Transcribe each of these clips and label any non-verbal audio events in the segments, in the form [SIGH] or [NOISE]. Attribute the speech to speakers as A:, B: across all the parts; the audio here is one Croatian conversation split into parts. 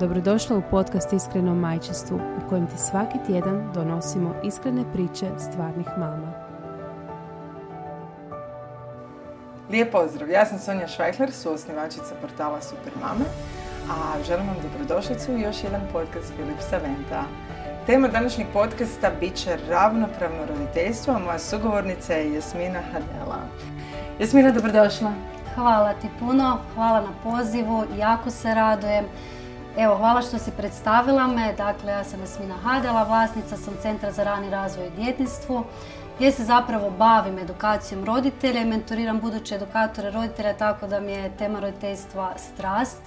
A: Dobrodošla u podcast Iskreno majčinstvu u kojem ti svaki tjedan donosimo iskrene priče stvarnih mama.
B: Lijep pozdrav, ja sam Sonja Švajkler, suosnivačica portala Supermame, a želim vam dobrodošlicu u još jedan podcast Filip Saventa. Tema današnjeg podcasta bit će ravnopravno roditeljstvo, a moja sugovornica je Jasmina Hadela. Jasmina, dobrodošla.
C: Hvala ti puno, hvala na pozivu, jako se radujem. Evo, hvala što si predstavila me. Dakle, ja sam Jasmina Hadela, vlasnica sam Centra za rani razvoj i djetinstvo, gdje se zapravo bavim edukacijom roditelja i mentoriram buduće edukatore roditelja, tako da mi je tema roditeljstva strast.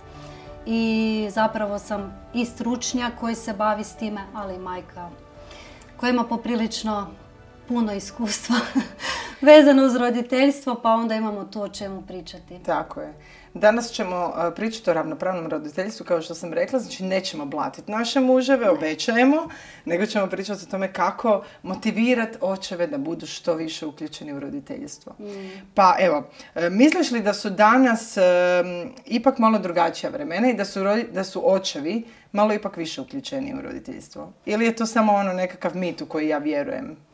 C: I zapravo sam i stručnjak koji se bavi s time, ali i majka koja ima poprilično puno iskustva [LAUGHS] vezano uz roditeljstvo, pa onda imamo to o čemu pričati.
B: Tako je. Danas ćemo e, pričati o ravnopravnom roditeljstvu, kao što sam rekla, znači nećemo blatiti naše muževe, obećajemo, nego ćemo pričati o tome kako motivirati očeve da budu što više uključeni u roditeljstvo. Mm. Pa evo, e, misliš li da su danas e, ipak malo drugačija vremena i da su, da su očevi malo ipak više uključeni u roditeljstvo? Ili je to samo ono nekakav mit u koji ja vjerujem?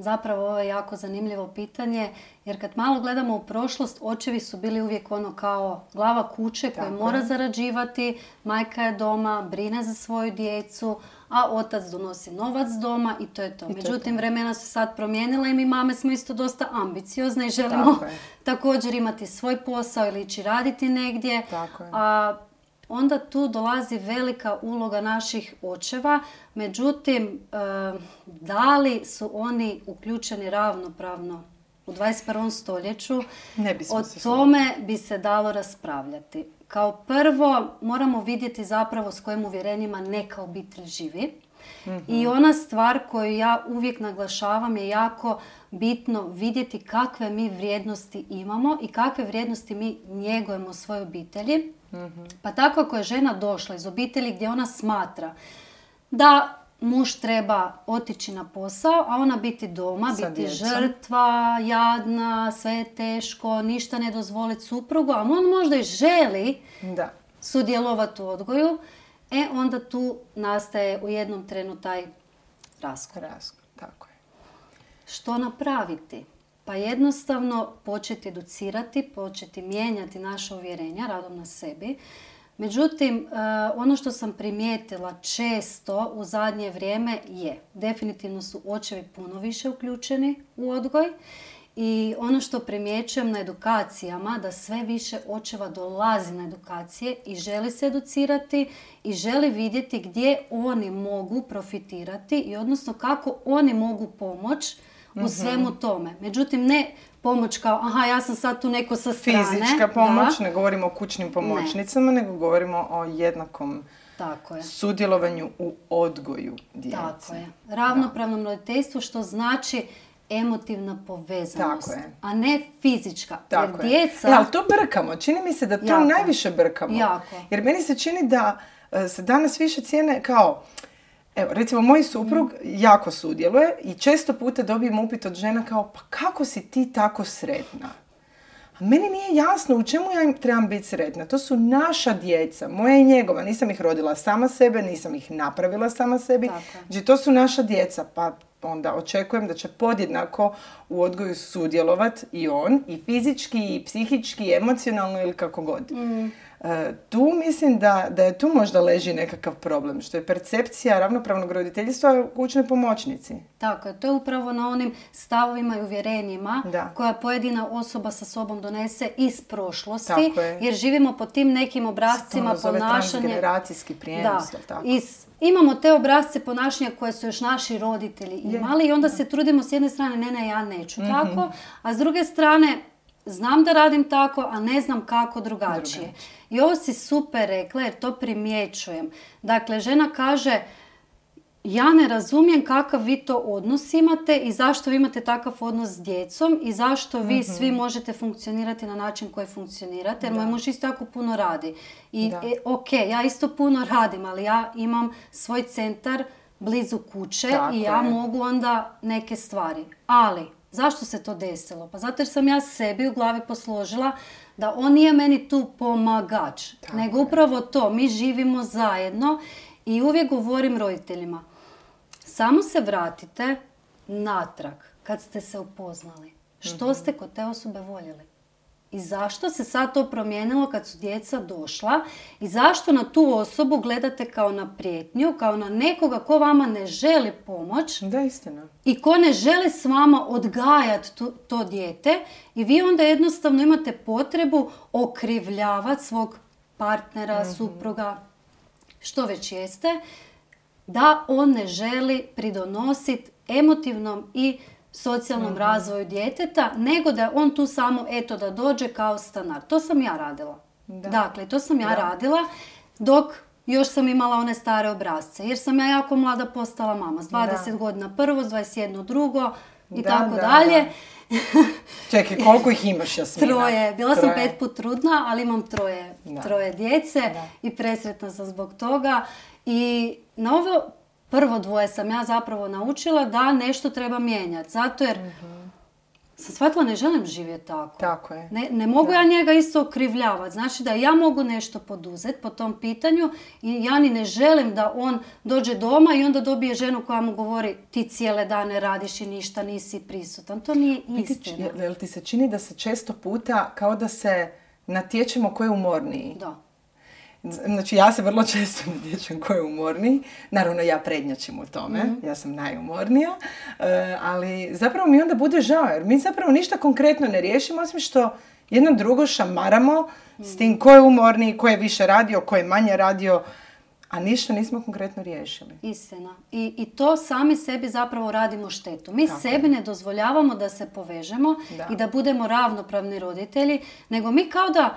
C: Zapravo ovo je jako zanimljivo pitanje jer kad malo gledamo u prošlost, očevi su bili uvijek ono kao glava kuće koja mora zarađivati, majka je doma, brine za svoju djecu, a otac donosi novac doma i to je to. Međutim, vremena su sad promijenila i mi mame smo isto dosta ambiciozne i želimo [LAUGHS] također imati svoj posao ili ići raditi negdje.
B: Tako je.
C: A onda tu dolazi velika uloga naših očeva. Međutim, eh, da li su oni uključeni ravnopravno u 21. stoljeću,
B: ne
C: o tome bi se dalo raspravljati. Kao prvo moramo vidjeti zapravo s kojim uvjerenjima neka obitelj živi. I mhm. ona stvar koju ja uvijek naglašavam je jako bitno vidjeti kakve mi vrijednosti imamo i kakve vrijednosti mi njegujemo svoje obitelji. Mhm. Pa tako ako je žena došla iz obitelji gdje ona smatra da muž treba otići na posao, a ona biti doma, biti žrtva, jadna, sve je teško, ništa ne dozvoliti suprugu, a on možda i želi da. sudjelovati u odgoju, e onda tu nastaje u jednom trenu taj raskol.
B: tako je.
C: Što napraviti? Pa jednostavno početi educirati, početi mijenjati naše uvjerenja radom na sebi. Međutim, e, ono što sam primijetila često u zadnje vrijeme je, definitivno su očevi puno više uključeni u odgoj i ono što primjećujem na edukacijama, da sve više očeva dolazi na edukacije i želi se educirati i želi vidjeti gdje oni mogu profitirati i odnosno kako oni mogu pomoć u mhm. svemu tome. Međutim, ne pomoć kao, aha, ja sam sad tu neko sa strane.
B: Fizička pomoć, ne govorimo o kućnim pomoćnicama, nego govorimo o jednakom tako je. sudjelovanju u odgoju djece.
C: Tako je. Ravnopravnom roditeljstvu što znači emotivna povezanost, Tako je. a ne fizička.
B: Tako
C: jer djeca...
B: Je. ali to brkamo. Čini mi se da to najviše brkamo.
C: Jako.
B: Jer meni se čini da e, se danas više cijene kao Evo, recimo, moj suprug jako sudjeluje i često puta dobijem upit od žena kao, pa kako si ti tako sretna? A meni nije jasno u čemu ja im trebam biti sretna. To su naša djeca, moja i njegova. Nisam ih rodila sama sebe, nisam ih napravila sama sebi. Znači, to su naša djeca, pa onda očekujem da će podjednako u odgoju sudjelovat i on, i fizički, i psihički, i emocionalno ili kako god. Mm. E, tu mislim da, da je tu možda leži nekakav problem, što je percepcija ravnopravnog roditeljstva u kućnoj pomoćnici.
C: Tako je, to je upravo na onim stavovima i uvjerenjima koja pojedina osoba sa sobom donese iz prošlosti, jer živimo po tim nekim obrazcima ponašanja.
B: generacijski prijenos, da, tako?
C: Iz, imamo te obrazce ponašanja koje su još naši roditelji imali i onda se trudimo s jedne strane, ne, ne, ja neću mhm. tako, a s druge strane, znam da radim tako, a ne znam kako drugačije. I ovo si super rekla jer to primjećujem. Dakle, žena kaže, ja ne razumijem kakav vi to odnos imate i zašto vi imate takav odnos s djecom i zašto vi
B: Mhm.
C: svi možete funkcionirati na način koji funkcionirate. Jer moj muž isto jako puno radi. I
B: Da.
C: e, ok, ja isto puno radim, ali ja imam svoj centar blizu kuće
B: Tako
C: i ja
B: je.
C: mogu onda neke stvari. Ali, zašto se to desilo? Pa zato jer sam ja sebi u glavi posložila da on nije meni tu pomagač, nego upravo to, mi živimo zajedno i uvijek govorim roditeljima, samo se vratite natrag kad ste se upoznali. Što ste kod te osobe voljeli? I zašto se sad to promijenilo kad su djeca došla? I zašto na tu osobu gledate kao na prijetnju, kao na nekoga ko vama ne želi pomoć?
B: Da, istina.
C: i ko ne želi s vama odgajati tu- to dijete? I vi onda jednostavno imate potrebu okrivljavati svog partnera, supruga, što već jeste, da on ne želi pridonositi emotivnom i socijalnom razvoju djeteta, nego da je on tu samo eto da dođe kao stanar. To sam ja radila. Dakle, to sam ja radila dok još sam imala one stare obrazce. Jer sam ja jako mlada postala mama. S 20 godina prvo, s 21 drugo i
B: Da,
C: tako
B: da,
C: dalje.
B: Čekaj, koliko ih imaš, Jasmina?
C: Troje. Bila sam
B: Troje.
C: pet put trudna, ali imam troje,
B: Da.
C: troje djece
B: Da.
C: i presretna sam zbog toga. I na ovo prvo dvoje sam ja zapravo naučila da nešto treba mijenjati. Zato jer sam shvatila ne želim živjeti tako.
B: Tako je.
C: Ne, ne mogu ja njega isto okrivljavati. Znači da ja mogu nešto poduzeti po tom pitanju i ja ni ne želim da on dođe doma i onda dobije ženu koja mu govori ti cijele dane radiš i ništa nisi prisutan. To nije istina.
B: Jel ti se čini da se često puta kao da se natječemo ko je umorniji?
C: Da.
B: Znači ja se vrlo često natječem ko je umorniji. Naravno ja prednjačim u tome, ja sam najumornija. E, ali zapravo mi onda bude žao jer mi zapravo ništa konkretno ne riješimo osim što jedno drugo šamaramo s tim ko je umorniji, ko je više radio, ko je manje radio, a ništa nismo konkretno riješili.
C: Istina. I, I to sami sebi zapravo radimo štetu. Mi
B: Tako
C: sebi ne dozvoljavamo da se povežemo
B: Da.
C: i da budemo ravnopravni roditelji, nego mi kao da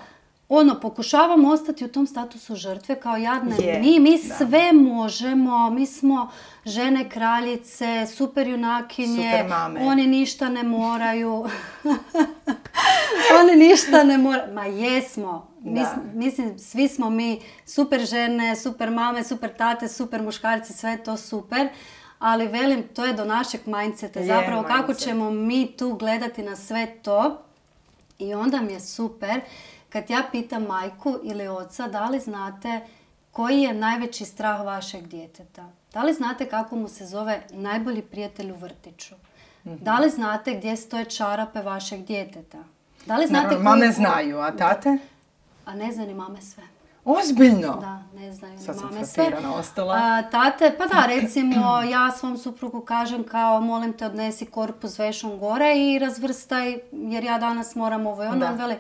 C: ono, pokušavamo ostati u tom statusu žrtve kao jadne
B: Je,
C: mi, mi
B: da.
C: sve možemo, mi smo žene kraljice, super junakinje,
B: Super mame.
C: oni ništa ne moraju. [LAUGHS] oni ništa ne moraju. Ma jesmo. Mi mislim, svi smo mi super žene, super mame, super tate, super muškarci, sve je to super. Ali velim, to je do našeg mindseta.
B: Je
C: Zapravo kako
B: mindset.
C: ćemo mi tu gledati na sve to. I onda mi je super kad ja pitam majku ili oca da li znate koji je najveći strah vašeg djeteta. Da li znate kako mu se zove najbolji prijatelj u vrtiću? Da li znate gdje stoje čarape vašeg djeteta? Da li znate
B: Naravno, mame
C: koji-
B: znaju, a tate?
C: A ne znaju ni mame sve.
B: Ozbiljno?
C: Da, ne znaju ni
B: Sad sam
C: mame sve.
B: ostala.
C: A, tate, pa da, recimo, ja svom suprugu kažem kao, molim te odnesi korpus vešom gore i razvrstaj, jer ja danas moram ovo i ono.
B: Da.
C: Veli,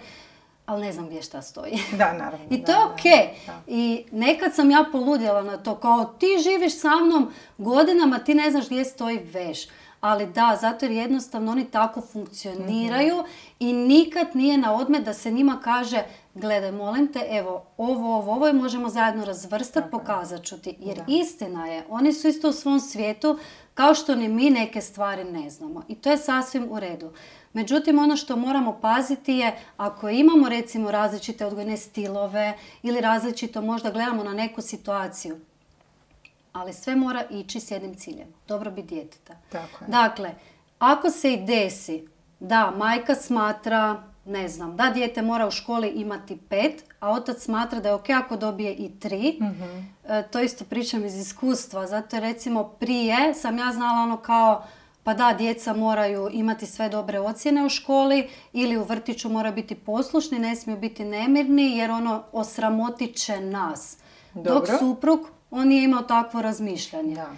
C: ali ne znam gdje šta stoji. [LAUGHS]
B: Da, naravno.
C: I to je
B: da,
C: ok.
B: da.
C: I nekad sam ja poludjela na to, kao ti živiš sa mnom godinama, ti ne znaš gdje stoji veš. Ali da, zato jer jednostavno oni tako funkcioniraju i nikad nije na odmet da se njima kaže gledaj, molim te, evo, ovo, ovo, ovo i možemo zajedno razvrstati, pokazat ću ti. Jer istina je, oni su isto u svom svijetu kao što ni mi neke stvari ne znamo. I to je sasvim u redu. Međutim, ono što moramo paziti je, ako imamo recimo različite odgojne stilove ili različito možda gledamo na neku situaciju, ali sve mora ići s jednim ciljem, dobrobit djeteta.
B: Tako je.
C: Dakle, ako se i desi da majka smatra, ne znam, da dijete mora u školi imati pet, a otac smatra da je ok ako dobije i tri, e, to isto pričam iz iskustva, zato jer recimo prije sam ja znala ono kao, pa da, djeca moraju imati sve dobre ocjene u školi ili u vrtiću moraju biti poslušni, ne smiju biti nemirni jer ono osramotit će nas. Dok
B: Dobro.
C: suprug, on nije imao takvo razmišljanje.
B: Da.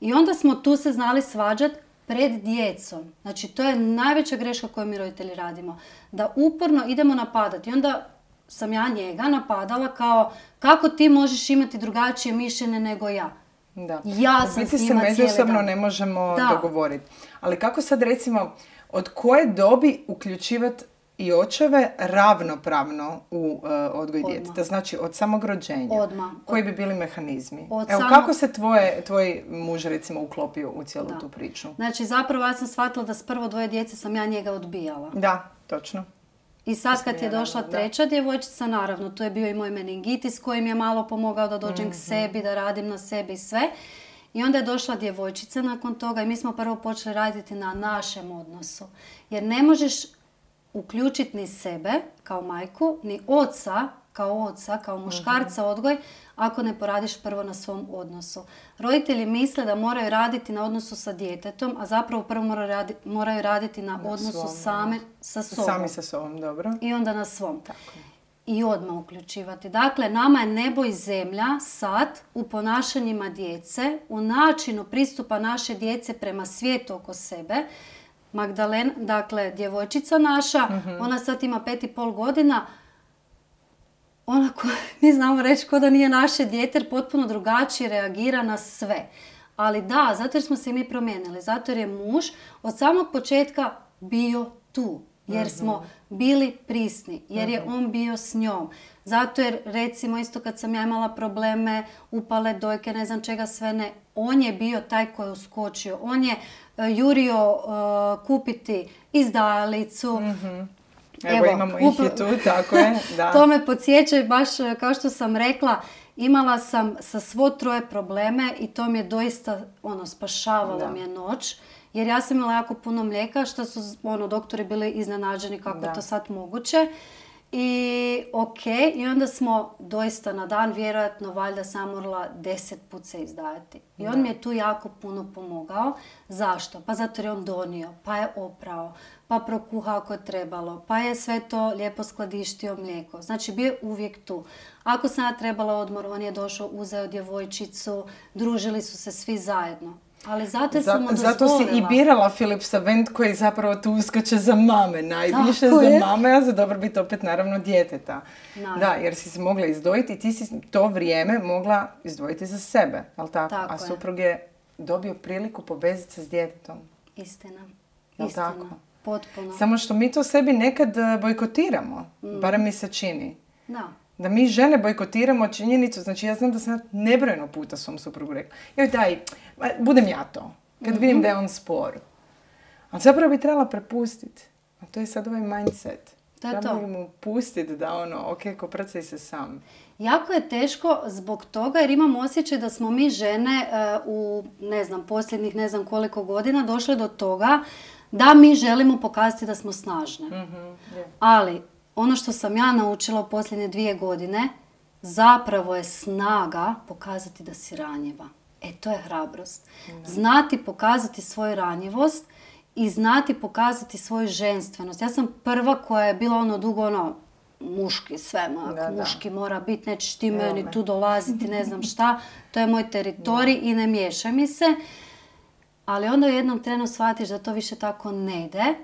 C: I onda smo tu se znali svađat pred djecom. Znači, to je najveća greška koju mi roditelji radimo. Da uporno idemo napadati. I onda sam ja njega napadala kao kako ti možeš imati drugačije mišljenje nego ja.
B: Da.
C: Ja sam
B: biti se međusobno ne možemo
C: Da.
B: dogovoriti. Ali kako sad recimo, od koje dobi uključivati i očeve ravnopravno u uh, odgoj
C: Odmah.
B: djeteta, znači od samog rođenja.
C: Odmah.
B: Koji bi bili mehanizmi?
C: Od
B: Evo,
C: samo-
B: kako se tvoje, tvoj muž recimo uklopio u cijelu
C: Da.
B: tu priču?
C: Znači, zapravo ja sam shvatila da s prvo dvoje djece sam ja njega odbijala.
B: Da, točno.
C: I sad kad je došla treća djevojčica, naravno, tu je bio i moj meningitis koji mi je malo pomogao da dođem
B: Mhm.
C: k sebi, da radim na sebi i sve. I onda je došla djevojčica nakon toga i mi smo prvo počeli raditi na našem odnosu. Jer ne možeš uključiti ni sebe kao majku, ni oca kao oca, kao muškarca odgoj, ako ne poradiš prvo na svom odnosu. Roditelji misle da moraju raditi na odnosu sa djetetom, a zapravo prvo moraju, radi- moraju raditi na, odnosu
B: svom,
C: same sa sobom
B: Sami sa sobom, dobro.
C: i onda na svom.
B: Tako.
C: I odmah uključivati. Dakle, nama je nebo i zemlja sad u ponašanjima djece, u načinu pristupa naše djece prema svijetu oko sebe. Magdalena, dakle, djevojčica naša,
B: Mhm.
C: ona sad ima pet i pol godina, ona ko, [LAUGHS] mi znamo reći ko da nije naše dijete jer potpuno drugačije reagira na sve. Ali da, zato jer smo se mi promijenili, zato jer je muž od samog početka bio tu. Jer smo bili prisni, jer je on bio s njom. Zato jer, recimo, isto kad sam ja imala probleme, upale dojke, ne znam čega sve ne, on je bio taj koji je uskočio. On je e, jurio e, kupiti izdajalicu,
B: Evo,
C: Evo,
B: imamo ih i tu, tako je. [LAUGHS] Da.
C: to me podsjeća baš e, kao što sam rekla, imala sam sa svo troje probleme i to mi je doista ono, spašavalo
B: Da.
C: mi je noć. Jer ja sam imala jako puno mlijeka što su ono, doktori bili iznenađeni kako
B: Da.
C: je to sad moguće. I ok, i onda smo doista na dan vjerojatno valjda sam morala deset put se izdajati. I on mi je tu jako puno pomogao. Zašto? Pa zato jer je on donio, pa je oprao, pa prokuhao ako je trebalo, pa je sve to lijepo skladištio mlijeko. Znači bio je uvijek tu. Ako sam ja trebala odmor, on je došao, uzeo djevojčicu, družili su se svi zajedno. Ali zato sam
B: Zato, si i birala Filip Savent koji zapravo tu uskače za mame, najviše
C: Tako
B: za
C: je.
B: mame, a za dobrobit opet naravno djeteta.
C: Naravno.
B: Da, jer si se mogla izdvojiti i ti si to vrijeme mogla izdvojiti za sebe, ali tako?
C: Tako
B: a suprug je dobio priliku povezati se s djetetom.
C: Istina.
B: Jel
C: Istina.
B: tako?
C: Potpuno.
B: Samo što mi to sebi nekad e, bojkotiramo,
C: Mm.
B: barem mi se čini.
C: Da.
B: Da mi žene bojkotiramo činjenicu, znači ja znam da sam ja nebrojeno puta svom suprugu rekla, joj daj, budem ja to, kad
C: Mhm.
B: vidim da je on spor. A zapravo bi trebala prepustiti. A to je sad ovaj mindset. Treba
C: to.
B: mu pustiti da ono, ok, koprcaj se sam.
C: Jako je teško zbog toga jer imam osjećaj da smo mi žene e, u, ne znam, posljednjih ne znam koliko godina došle do toga da mi želimo pokazati da smo snažne.
B: Mhm,
C: Ali ono što sam ja naučila u posljednje dvije godine, zapravo je snaga pokazati da si ranjiva. E, to je hrabrost. Znati pokazati svoju ranjivost i znati pokazati svoju ženstvenost. Ja sam prva koja je bila ono dugo ono, muški sve, mak,
B: Da, da.
C: muški mora biti, nećeš ti meni
B: me.
C: tu dolaziti, ne znam šta. To je moj teritorij i ne miješaj mi se. Ali onda u jednom trenu shvatiš da to više tako ne ide.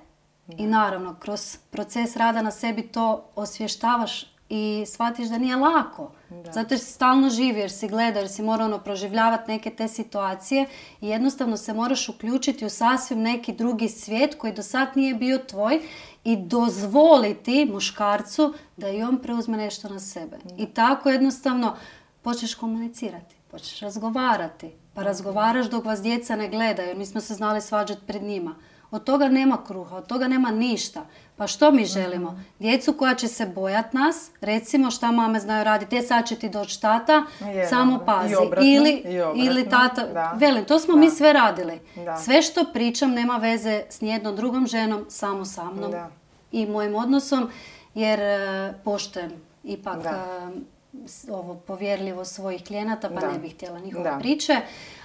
C: I naravno, kroz proces rada na sebi to osvještavaš i shvatiš da nije lako. Zato jer si stalno živi, jer si gleda, jer si mora ono proživljavati neke te situacije i jednostavno se moraš uključiti u sasvim neki drugi svijet koji do sad nije bio tvoj i dozvoliti muškarcu da i on preuzme nešto na sebe. I tako jednostavno počneš komunicirati, počneš razgovarati. Pa razgovaraš dok vas djeca ne gledaju, mi smo se znali svađati pred njima. Od toga nema kruha, od toga nema ništa. Pa što mi želimo? Djecu koja će se bojat nas, recimo šta mame znaju raditi, je sad će ti doći tata, samo pazi.
B: I obratno,
C: ili,
B: i obratno,
C: ili tata,
B: da.
C: velim, to smo
B: Da.
C: mi sve radili.
B: Da.
C: Sve što pričam nema veze s nijednom drugom ženom, samo sa mnom i mojim odnosom, jer e, poštujem ipak e, ovo povjerljivo svojih klijenata, pa ne bih htjela njihove priče.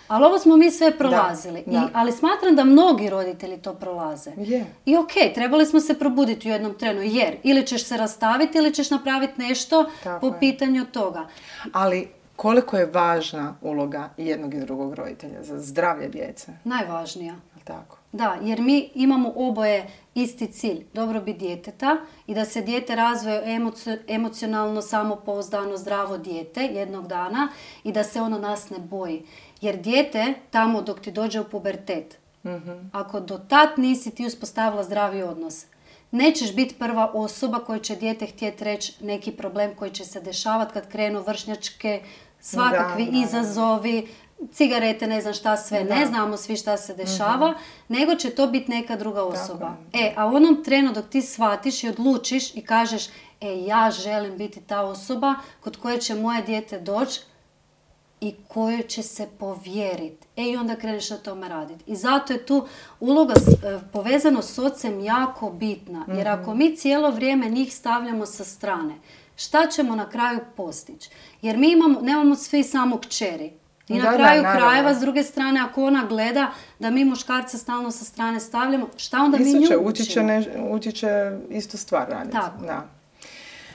C: Ali ovo smo mi sve prolazili.
B: da.
C: I, ali smatram da mnogi roditelji to prolaze.
B: Je.
C: I ok, trebali smo se probuditi u jednom trenu, jer ili ćeš se rastaviti ili ćeš napraviti nešto
B: Tako
C: po
B: je.
C: pitanju toga.
B: Ali koliko je važna uloga jednog i drugog roditelja za zdravlje djece,
C: Najvažnija.
B: tako?
C: Da, jer mi imamo oboje isti cilj, dobrobit djeteta i da se dijete razvoje emocio- emocionalno, samopouzdano, zdravo dijete jednog dana i da se ono nas ne boji. Jer dijete tamo dok ti dođe u pubertet, ako do tad nisi ti uspostavila zdravi odnos, Nećeš biti prva osoba koja će dijete htjeti reći neki problem koji će se dešavati kad krenu vršnjačke, svakakvi
B: Da, da, da.
C: izazovi, cigarete, ne znam šta sve, ne znamo svi šta se dešava, nego će to biti neka druga osoba. E, a u onom trenu dok ti shvatiš i odlučiš i kažeš, e, ja želim biti ta osoba kod koje će moje dijete doći, i kojoj će se povjeriti. E i onda kreneš na tome raditi. I zato je tu uloga e, povezano s ocem jako bitna. Jer ako mi cijelo vrijeme njih stavljamo sa strane, šta ćemo na kraju postići? Jer mi imamo, nemamo svi samo kćeri. I na
B: Da,
C: kraju krajeva, s druge strane, ako ona gleda da mi muškarce stalno sa strane stavljamo, šta onda mi nju
B: će,
C: učimo?
B: ne, utječe istu stvar raditi.
C: Tako.
B: Da.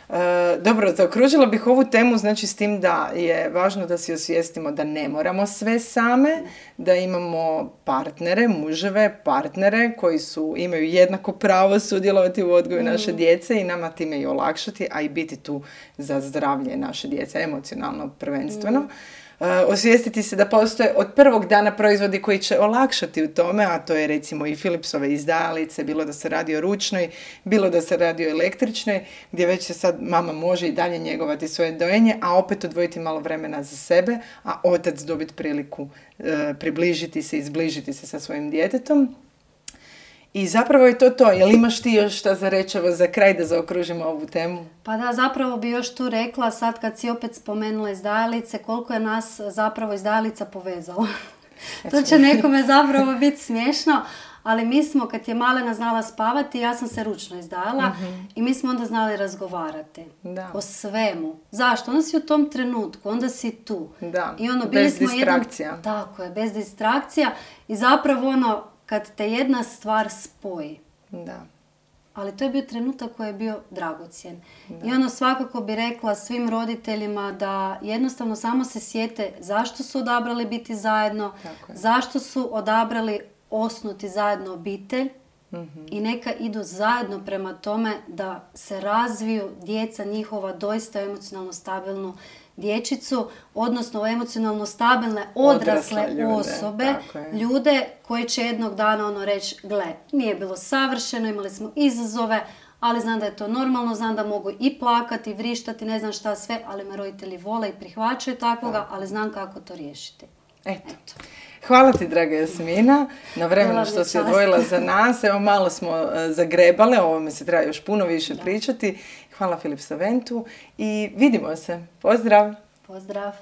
B: E, dobro, zaokružila bih ovu temu znači s tim da je važno da si osvijestimo da ne moramo sve same, da imamo partnere, muževe, partnere koji su, imaju jednako pravo sudjelovati u odgoju naše djece i nama time i olakšati, a i biti tu za zdravlje naše djece, emocionalno prvenstveno. E, osvijestiti se da postoje od prvog dana proizvodi koji će olakšati u tome, a to je recimo i Philipsove izdajalice, bilo da se radi o ručnoj, bilo da se radi o električnoj, gdje već se sad mama može i dalje njegovati svoje dojenje, a opet odvojiti malo vremena za sebe, a otac dobiti priliku e, približiti se i zbližiti se sa svojim djetetom. I zapravo je to to. Jel imaš ti još šta za reći za kraj da zaokružimo ovu temu?
C: Pa da, zapravo bi još tu rekla, sad kad si opet spomenula izdajalice, koliko je nas zapravo izdajalica povezala. [LAUGHS] to će nekome zapravo biti smiješno, ali mi smo, kad je Malena znala spavati, ja sam se ručno izdajala i mi smo onda znali razgovarati
B: Da.
C: o svemu. Zašto? Onda si u tom trenutku, onda si tu.
B: Da,
C: I ono,
B: bez
C: bili smo jedan-
B: distrakcija.
C: Tako je, bez distrakcija. I zapravo ono, kad te jedna stvar spoji,
B: Da.
C: ali to je bio trenutak koji je bio dragocjen. I ono svakako bi rekla svim roditeljima da jednostavno samo se sjete zašto su odabrali biti zajedno, zašto su odabrali osnuti zajedno obitelj
B: Mhm.
C: i neka idu zajedno prema tome da se razviju djeca njihova doista emocionalno stabilnu dječicu, odnosno emocionalno stabilne odrasle,
B: Odrasle ljude,
C: osobe, ljude koji će jednog dana ono reći, gle, nije bilo savršeno, imali smo izazove, ali znam da je to normalno, znam da mogu i plakati, i vrištati, ne znam šta sve, ali me roditelji vole i prihvaćaju takvoga, ali znam kako to riješiti.
B: Eto. Hvala ti, draga Jasmina, na vremenu
C: mi
B: što si odvojila za nas. Evo, malo smo e, zagrebale, o ovome se treba još puno više pričati. Hvala Filip Saventu i vidimo se. Pozdrav!
C: Pozdrav!